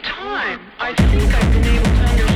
time, I think I've been able to understand.